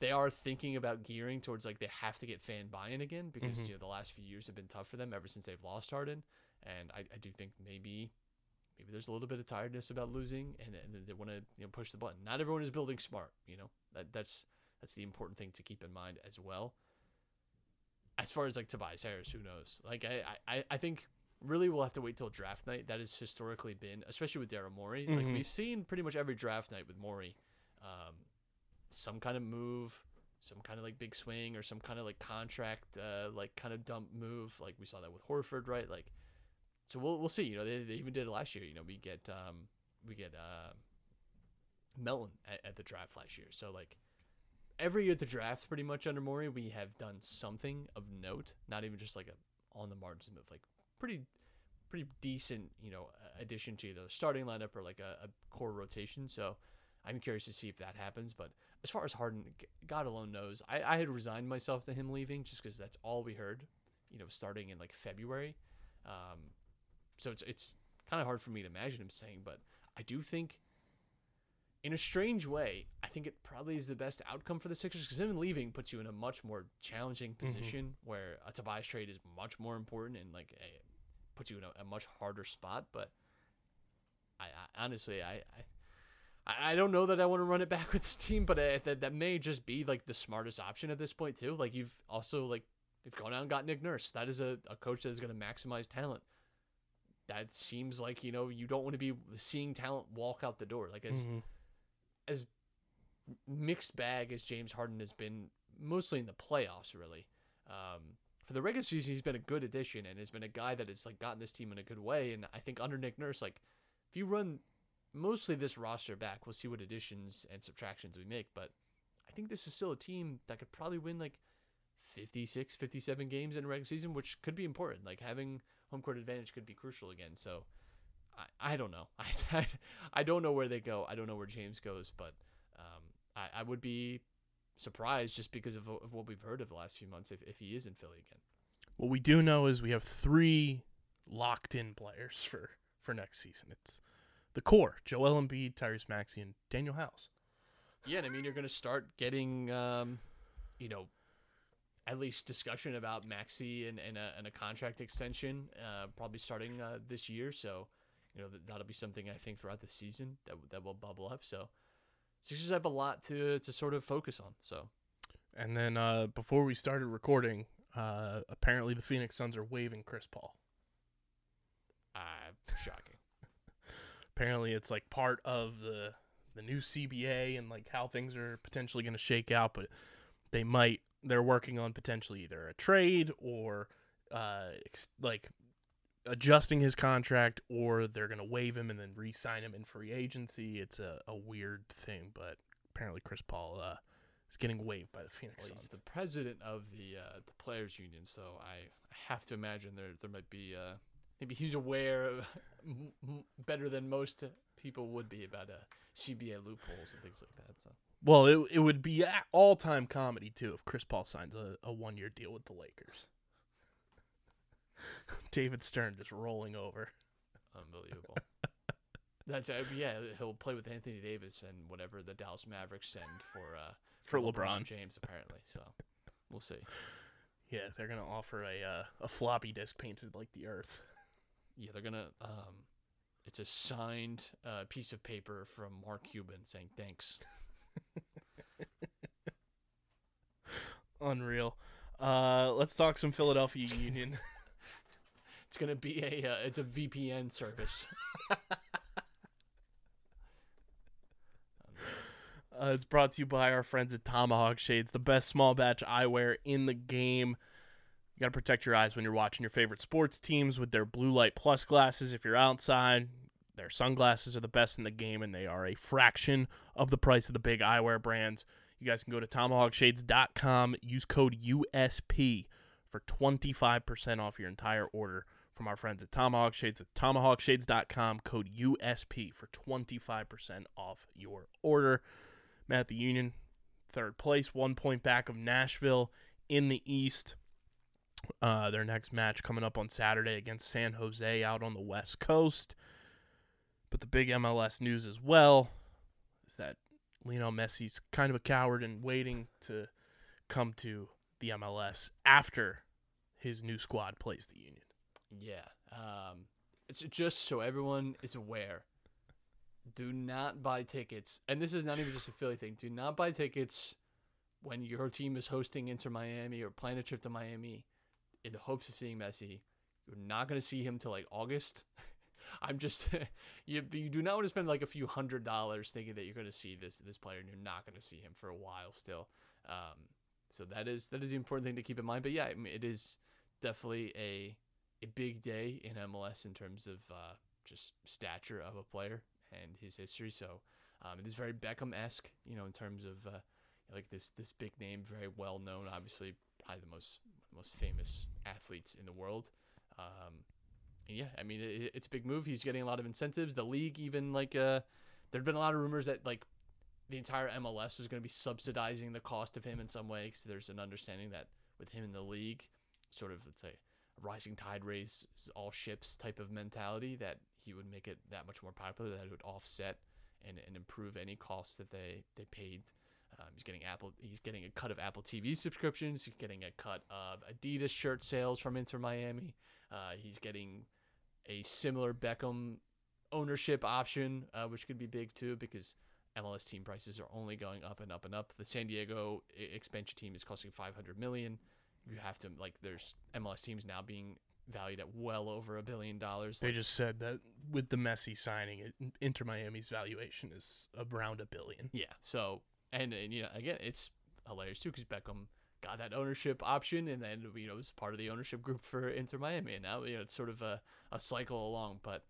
they are thinking about gearing towards like they have to get fan buy-in again because Mhm. you know the last few years have been tough for them ever since they've lost Harden, and I, I do think maybe maybe there's a little bit of tiredness about losing and, and they want to you know push the button. Not everyone is building smart, you know that that's that's the important thing to keep in mind as well. As far as like Tobias Harris, who knows? Like I I, I think really we'll have to wait till draft night. That has historically been, especially with Daryl Morey. Like Mhm. we've seen pretty much every draft night with Morey, um, some kind of move, some kind of like big swing or some kind of like contract, uh, like kind of dump move. Like we saw that with Horford, right? Like, so we'll we'll see. You know, they, they even did it last year. You know, we get um we get uh Melton at, at the draft last year. So like every year at the draft, pretty much under Morey, we have done something of note. Not even just like a on the margin move, like pretty pretty decent, you know, addition to the starting lineup or like a, a core rotation. So I'm curious to see if that happens. But as far as Harden, God alone knows. I, I had resigned myself to him leaving just because that's all we heard, you know, starting in like February. Um, so it's it's kind of hard for me to imagine him saying, but I do think, in a strange way, I think it probably is the best outcome for the Sixers because him leaving puts you in a much more challenging position where a Tobias trade is much more important and like a, puts you in a, a much harder spot. But I, I honestly, I, I, I- I don't know that I want to run it back with this team, but uh, that that may just be like the smartest option at this point too. Like you've also like you've gone out and got Nick Nurse. That is a, a coach that is going to maximize talent. That seems like you know you don't want to be seeing talent walk out the door. Like as Mhm. as mixed bag as James Harden has been, mostly in the playoffs, really. Um, for the regular season, he's been a good addition and has been a guy that has like gotten this team in a good way. And I think under Nick Nurse, like if you run mostly this roster back, we'll see what additions and subtractions we make. But I think this is still a team that could probably win like 56, 57 games in a regular season, which could be important. Like having home court advantage could be crucial again. So I, I don't know. I, <laughs> I, I don't know where they go. I don't know where James goes, but um, I, I would be surprised just because of, of what we've heard of the last few months if, if he is in Philly again. What we do know is we have three locked in players <laughs> for, for next season. It's the core Joel Embiid, Tyrese Maxey, and Danuel House. Yeah, and I mean you're going to start getting, um, you know, at least discussion about Maxey and, and, a, and a contract extension, uh, probably starting uh, this year. So, you know, that, that'll be something I think throughout the season that that will bubble up. So, Sixers have a lot to to sort of focus on. So, And then uh, before we started recording, uh, apparently the Phoenix Suns are waiving Chris Paul. uh, shocking. Apparently it's like part of the the new CBA and like how things are potentially going to shake out, but they might they're working on potentially either a trade or uh ex- like adjusting his contract or they're going to waive him and then re-sign him in free agency. It's a, a weird thing, but apparently Chris Paul uh is getting waived by the Phoenix Well, he's the president of the uh, the players union, so I have to imagine there there might be uh, maybe he's aware of <laughs> m- m- better than most people would be about uh, CBA loopholes and things like that. So Well, it it would be all time comedy too if Chris Paul signs a, a one year deal with the Lakers. <laughs> David Stern just rolling over. unbelievable. <laughs> That's uh, yeah. He'll play with Anthony Davis and whatever the Dallas Mavericks send for uh, For LeBron. James apparently. So we'll see. Yeah, they're gonna offer a uh, a floppy disk painted like the Earth. Yeah, they're gonna. Um, it's a signed uh, piece of paper from Mark Cuban saying thanks. <laughs> Unreal. Uh, let's talk some Philadelphia Union. <laughs> It's gonna be a. Uh, it's a VPN service. <laughs> Uh, it's brought to you by our friends at Tomahawk Shades, the best small batch eyewear in the game. You got to protect your eyes when you're watching your favorite sports teams with their blue light plus glasses. If you're outside, their sunglasses are the best in the game, and they are a fraction of the price of the big eyewear brands. You guys can go to tomahawkshades.com, use code USP for 25% off your entire order from our friends at Tomahawk Shades at tomahawkshades.com, code USP for 25% off your order. Matt, the Union, third place, one point back of Nashville in the East. Uh, their next match coming up on Saturday against San Jose out on the West Coast. But the big MLS news as well is that Lionel Messi's kind of a coward and waiting to come to the MLS after his new squad plays the Union. Yeah. Um, it's just so everyone is aware. Do not buy tickets, and this is not even just a Philly thing. Do not buy tickets when your team is hosting Inter Miami or planning a trip to Miami in the hopes of seeing Messi. You're not going to see him till like August. <laughs> I'm just <laughs> you. You do not want to spend like a few hundred dollars thinking that you're going to see this this player, and you're not going to see him for a while still. Um, so that is that is the important thing to keep in mind. But yeah, I mean, it is definitely a a big day in MLS in terms of uh, just stature of a player and his history. So um, it is very Beckham esque, you know, in terms of uh, like this this big name, very well known, obviously probably the most most famous athletes in the world. Um, yeah, I mean it, it's a big move. He's getting a lot of incentives. The league even like uh, there'd been a lot of rumors that like the entire MLS was going to be subsidizing the cost of him in some way because there's an understanding that with him in the league, sort of let's say a rising tide raises all ships type of mentality that he would make it that much more popular that it would offset and, and improve any costs that they they paid. Um, he's getting Apple. He's getting a cut of Apple TV subscriptions. He's getting a cut of Adidas shirt sales from Inter Miami. Uh, he's getting a similar Beckham ownership option, uh, which could be big too because MLS team prices are only going up and up and up. The San Diego expansion team is costing 500 million. You have to like there's MLS teams now being valued at well over a billion dollars. They Like, just said that with the Messi signing, Inter Miami's valuation is around a billion. Yeah. So and, and you know again it's hilarious too because Beckham got that ownership option and then you know was part of the ownership group for Inter Miami and now you know it's sort of a, a cycle along. But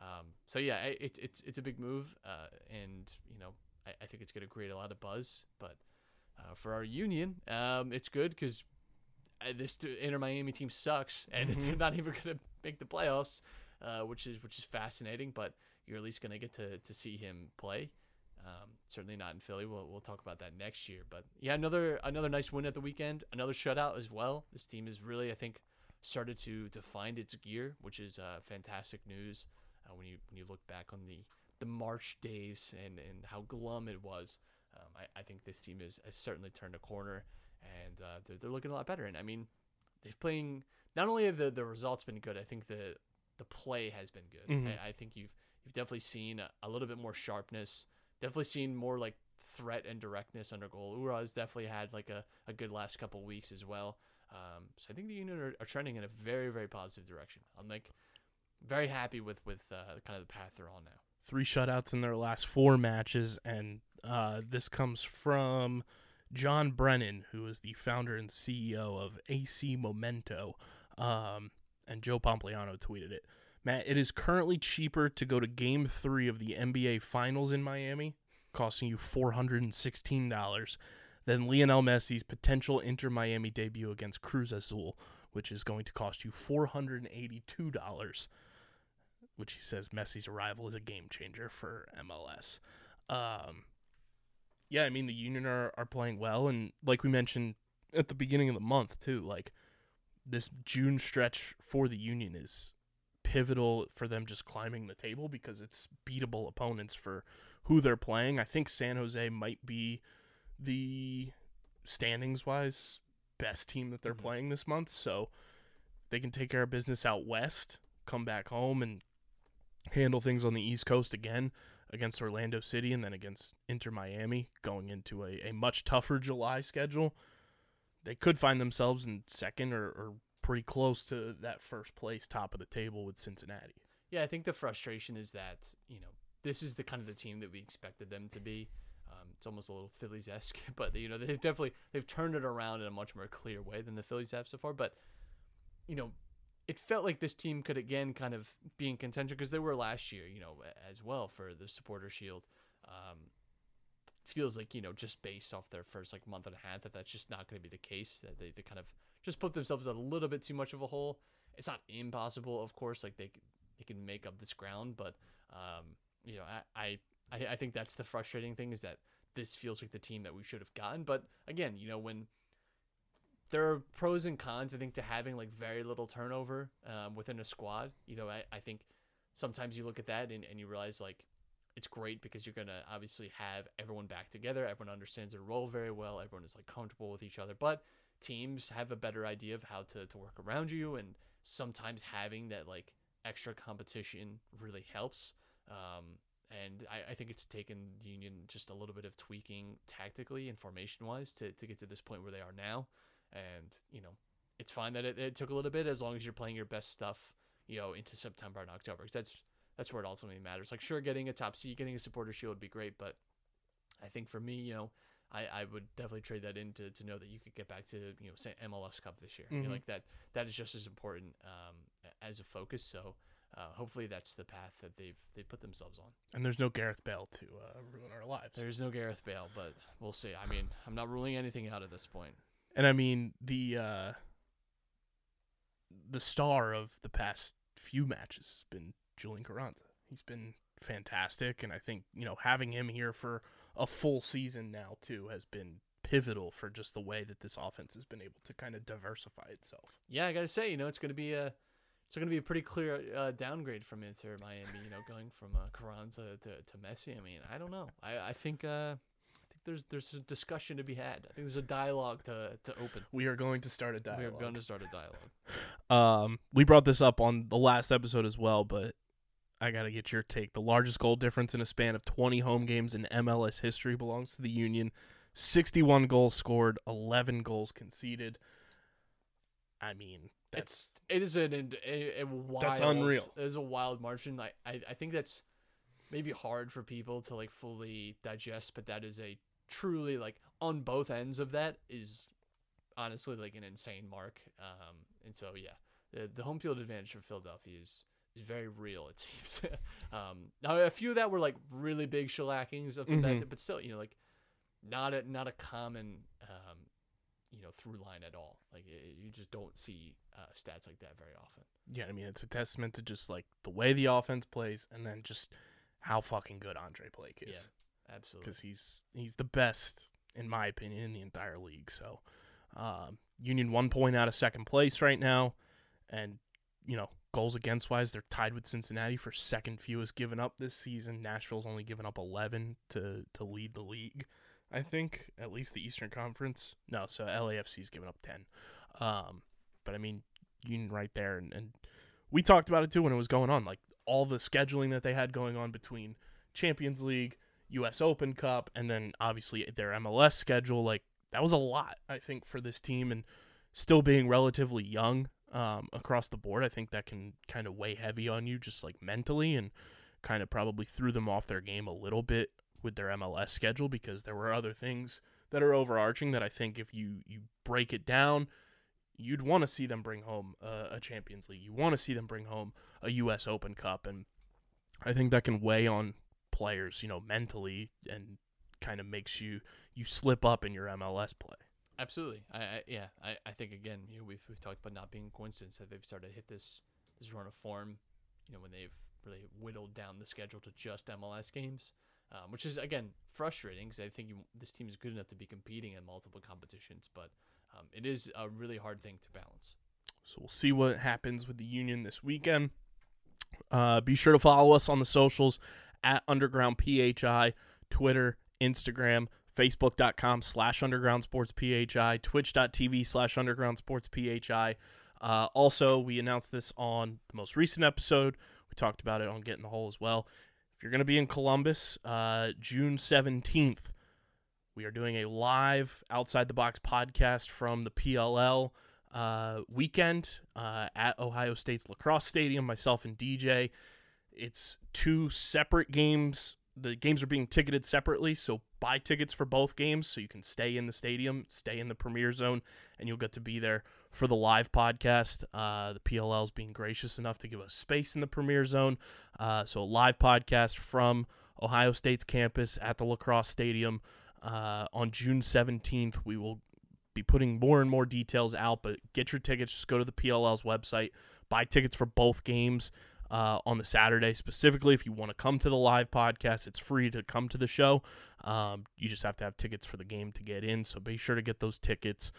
um, so yeah, it, it's it's a big move uh, and you know I, I think it's going to create a lot of buzz. But uh, for our union, um, it's good because this Inter Miami team sucks and <laughs> they're not even going to make the playoffs, uh, which is which is fascinating. But you're at least going to get to to see him play. Um, certainly not in Philly. We'll we'll talk about that next year. But yeah, another another nice win at the weekend. Another shutout as well. This team is really, I think, started to to find its gear, which is uh, fantastic news. Uh, when you when you look back on the the March days and and how glum it was, um, I, I think this team is has certainly turned a corner, and uh, they're they're looking a lot better. And I mean, they've playing. Not only have the the results been good, I think the the play has been good. Mhm. I, I think you've you've definitely seen a, a little bit more sharpness. Definitely seen more like threat and directness under goal. Uhre has definitely had like a, a good last couple weeks as well. Um, so I think the Union are, are trending in a very very positive direction. I'm like very happy with with uh, kind of the path they're on now. Three shutouts in their last four matches, and uh, this comes from John Brennan, who is the founder and CEO of AC Momento. Um, and Joe Pompliano tweeted it. Matt, it is currently cheaper to go to game three of the NBA Finals in Miami, costing you $416, than Lionel Messi's potential Inter Miami debut against Cruz Azul, which is going to cost you $482, which he says Messi's arrival is a game changer for MLS. Um, yeah, I mean, the Union are, are playing well, and like we mentioned at the beginning of the month, too, like this June stretch for the Union is pivotal for them just climbing the table because it's beatable opponents for who they're playing. I think San Jose might be the standings wise best team that they're Mhm. playing this month. So they can take care of business out west, come back home, and handle things on the East Coast again against Orlando City and then against Inter Miami, going into a, a much tougher July schedule. They could find themselves in second or, or pretty close to that first place, top of the table with Cincinnati. Yeah, I think the frustration is that you know this is the kind of the team that we expected them to be. Um, it's almost a little Phillies esque, <laughs> but you know they've definitely they've turned it around in a much more clear way than the Phillies have so far. But you know, it felt like this team could again kind of be in contention because they were last year, you know, as well for the Supporter Shield. Um, feels like you know just based off their first like month and a half that that's just not going to be the case. That they, they kind of just put themselves a little bit too much of a hole. It's not impossible, of course. Like they they can make up this ground, but um, you know, I, I I think that's the frustrating thing is that this feels like the team that we should have gotten. But again, you know, when there are pros and cons, I think, to having like very little turnover um, within a squad. You know, I, I think sometimes you look at that and, and you realize like it's great because you're gonna obviously have everyone back together. Everyone understands their role very well. Everyone is like comfortable with each other. But teams have a better idea of how to, to work around you and sometimes having that like extra competition really helps. Um, and I, I think it's taken the Union just a little bit of tweaking tactically and formation wise to, to get to this point where they are now. And, you know, it's fine that it, it took a little bit as long as you're playing your best stuff, you know, into September and October. 'cause that's that's where it ultimately matters. Like, sure, getting a top seed, getting a supporter shield would be great, but I think for me, you know, I, I would definitely trade that in to, to know that you could get back to you know say MLS Cup this year. I Mhm. feel like that that is just as important um, as a focus. So uh, hopefully that's the path that they've they put themselves on. And there's no Gareth Bale to uh, ruin our lives. There's no Gareth Bale, but we'll see. I mean, I'm not ruling anything out at this point. And I mean the uh, the star of the past few matches has been Julian Carranza. He's been fantastic, and I think you know having him here for a full season now too has been pivotal for just the way that this offense has been able to kind of diversify itself. Yeah, I gotta say, you know, it's gonna be a it's gonna be a pretty clear uh, downgrade from Inter Miami. You know, going from uh, Carranza to, to Messi. I mean, I don't know. I I think uh, I think there's there's a discussion to be had. I think there's a dialogue to to open. We are going to start a dialogue. We're going to start a dialogue. Um, we brought this up on the last episode as well, but I got to get your take. The largest goal difference in a span of 20 home games in MLS history belongs to the Union. 61 goals scored, 11 goals conceded. I mean, that's It's it is an a, a wild. That's unreal. It is a wild margin. I, I I think that's maybe hard for people to like fully digest, but that is a truly like on both ends of that is honestly like an insane mark. Um, and so yeah, the the home field advantage for Philadelphia is is very real. It <laughs> seems. um, now a few of that were like really big shellackings Mhm. that, but still, you know, like not a not a common um, you know through line at all. Like it, you just don't see uh, stats like that very often. yeah, I mean, it's a testament to just like the way the offense plays and then just how fucking good Andre Blake is. Absolutely. because he's he's the best in my opinion in the entire league. So, um, Union one point out of second place right now, and you know goals against wise they're tied with Cincinnati for second fewest given up this season. Nashville's only given up eleven to to lead the league. I think at least the Eastern Conference. No, so LAFC's given up ten. Um, but I mean Union right there, and, and we talked about it too when it was going on, like all the scheduling that they had going on between Champions League. U.S. Open Cup, and then obviously their MLS schedule. Like that was a lot, I think, for this team, and still being relatively young um, across the board. I think that can kind of weigh heavy on you, just like mentally, and kind of probably threw them off their game a little bit with their MLS schedule because there were other things that are overarching that I think if you you break it down. You'd want to see them bring home a, a Champions League. You want to see them bring home a U.S. Open Cup, and I think that can weigh on players, you know, mentally and kind of makes you you slip up in your MLS play. Absolutely. I, I yeah. I, I think again, you know, we've we've talked about not being coincidence that they've started to hit this this run of form. You know, when they've really whittled down the schedule to just MLS games, um, which is again frustrating because I think you, this team is good enough to be competing in multiple competitions, but um, it is a really hard thing to balance. So we'll see what happens with the Union this weekend. Uh, be sure to follow us on the socials at Underground PHI, Twitter, Instagram, Facebook.com slash Underground Sports PHI, Twitch.tv slash Underground Sports PHI. Uh, also, we announced this on the most recent episode. We talked about it on Getting the Hole as well. If you're going to be in Columbus, uh, June 17th, we are doing a live outside the box podcast from the PLL uh, weekend uh, at Ohio State's lacrosse stadium. Myself and DJ. It's two separate games. The games are being ticketed separately, so buy tickets for both games so you can stay in the stadium, stay in the premiere zone, and you'll get to be there for the live podcast. Uh, the PLL is being gracious enough to give us space in the premiere zone. Uh, so, a live podcast from Ohio State's campus at the lacrosse stadium uh, on June 17th. We will be putting more and more details out, but get your tickets. Just go to the PLL's website, buy tickets for both games. Uh, on the Saturday, specifically, if you want to come to the live podcast, it's free to come to the show. Um, you just have to have tickets for the game to get in. So be sure to get those tickets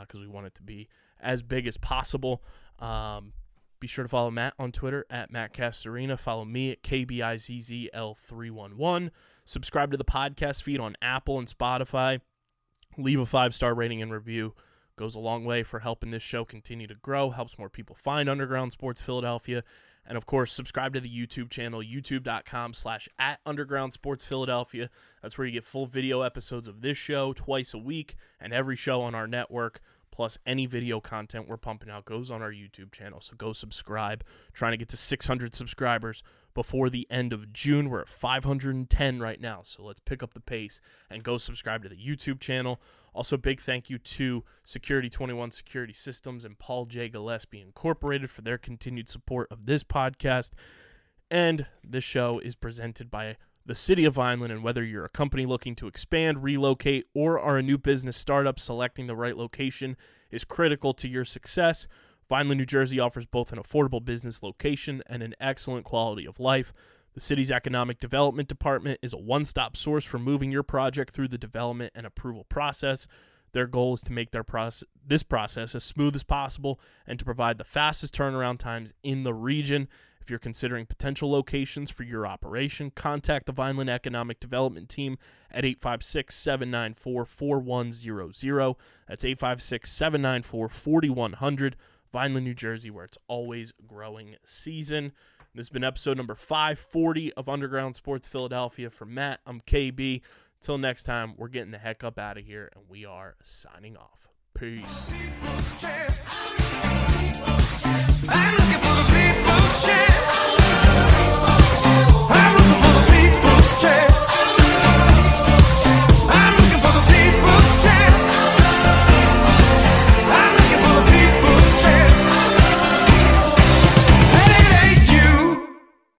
because we want it to be as big as possible. Um, be sure to follow Matt on Twitter at Matt Castorina. Follow me at KBIZZL311. Subscribe to the podcast feed on Apple and Spotify. Leave a five star rating and review. Goes a long way for helping this show continue to grow, helps more people find Underground Sports Philadelphia. And of course, subscribe to the YouTube channel, youtube.com slash at Underground Sports Philadelphia. That's where you get full video episodes of this show twice a week and every show on our network plus any video content we're pumping out goes on our YouTube channel. So go subscribe. Trying to get to 600 subscribers before the end of June. We're at 510 right now. So let's pick up the pace and go subscribe to the YouTube channel. Also, big thank you to Security 21 Security Systems and Paul J. Gillespie Incorporated for their continued support of this podcast. And this show is presented by the City of Vineland. And whether you're a company looking to expand, relocate, or are a new business startup, selecting the right location is critical to your success. Vineland, New Jersey offers both an affordable business location and an excellent quality of life. The city's economic development department is a one stop source for moving your project through the development and approval process. Their goal is to make their process, this process as smooth as possible and to provide the fastest turnaround times in the region. If you're considering potential locations for your operation, contact the Vineland Economic Development Team at 856 794 4100. That's 856 794 4100. Vineland, New Jersey, where it's always growing season. This has been episode number 540 of Underground Sports Philadelphia. For Matt, I'm KB. Till next time, we're getting the heck up out of here and we are signing off. Peace. I'm looking for the people's champ.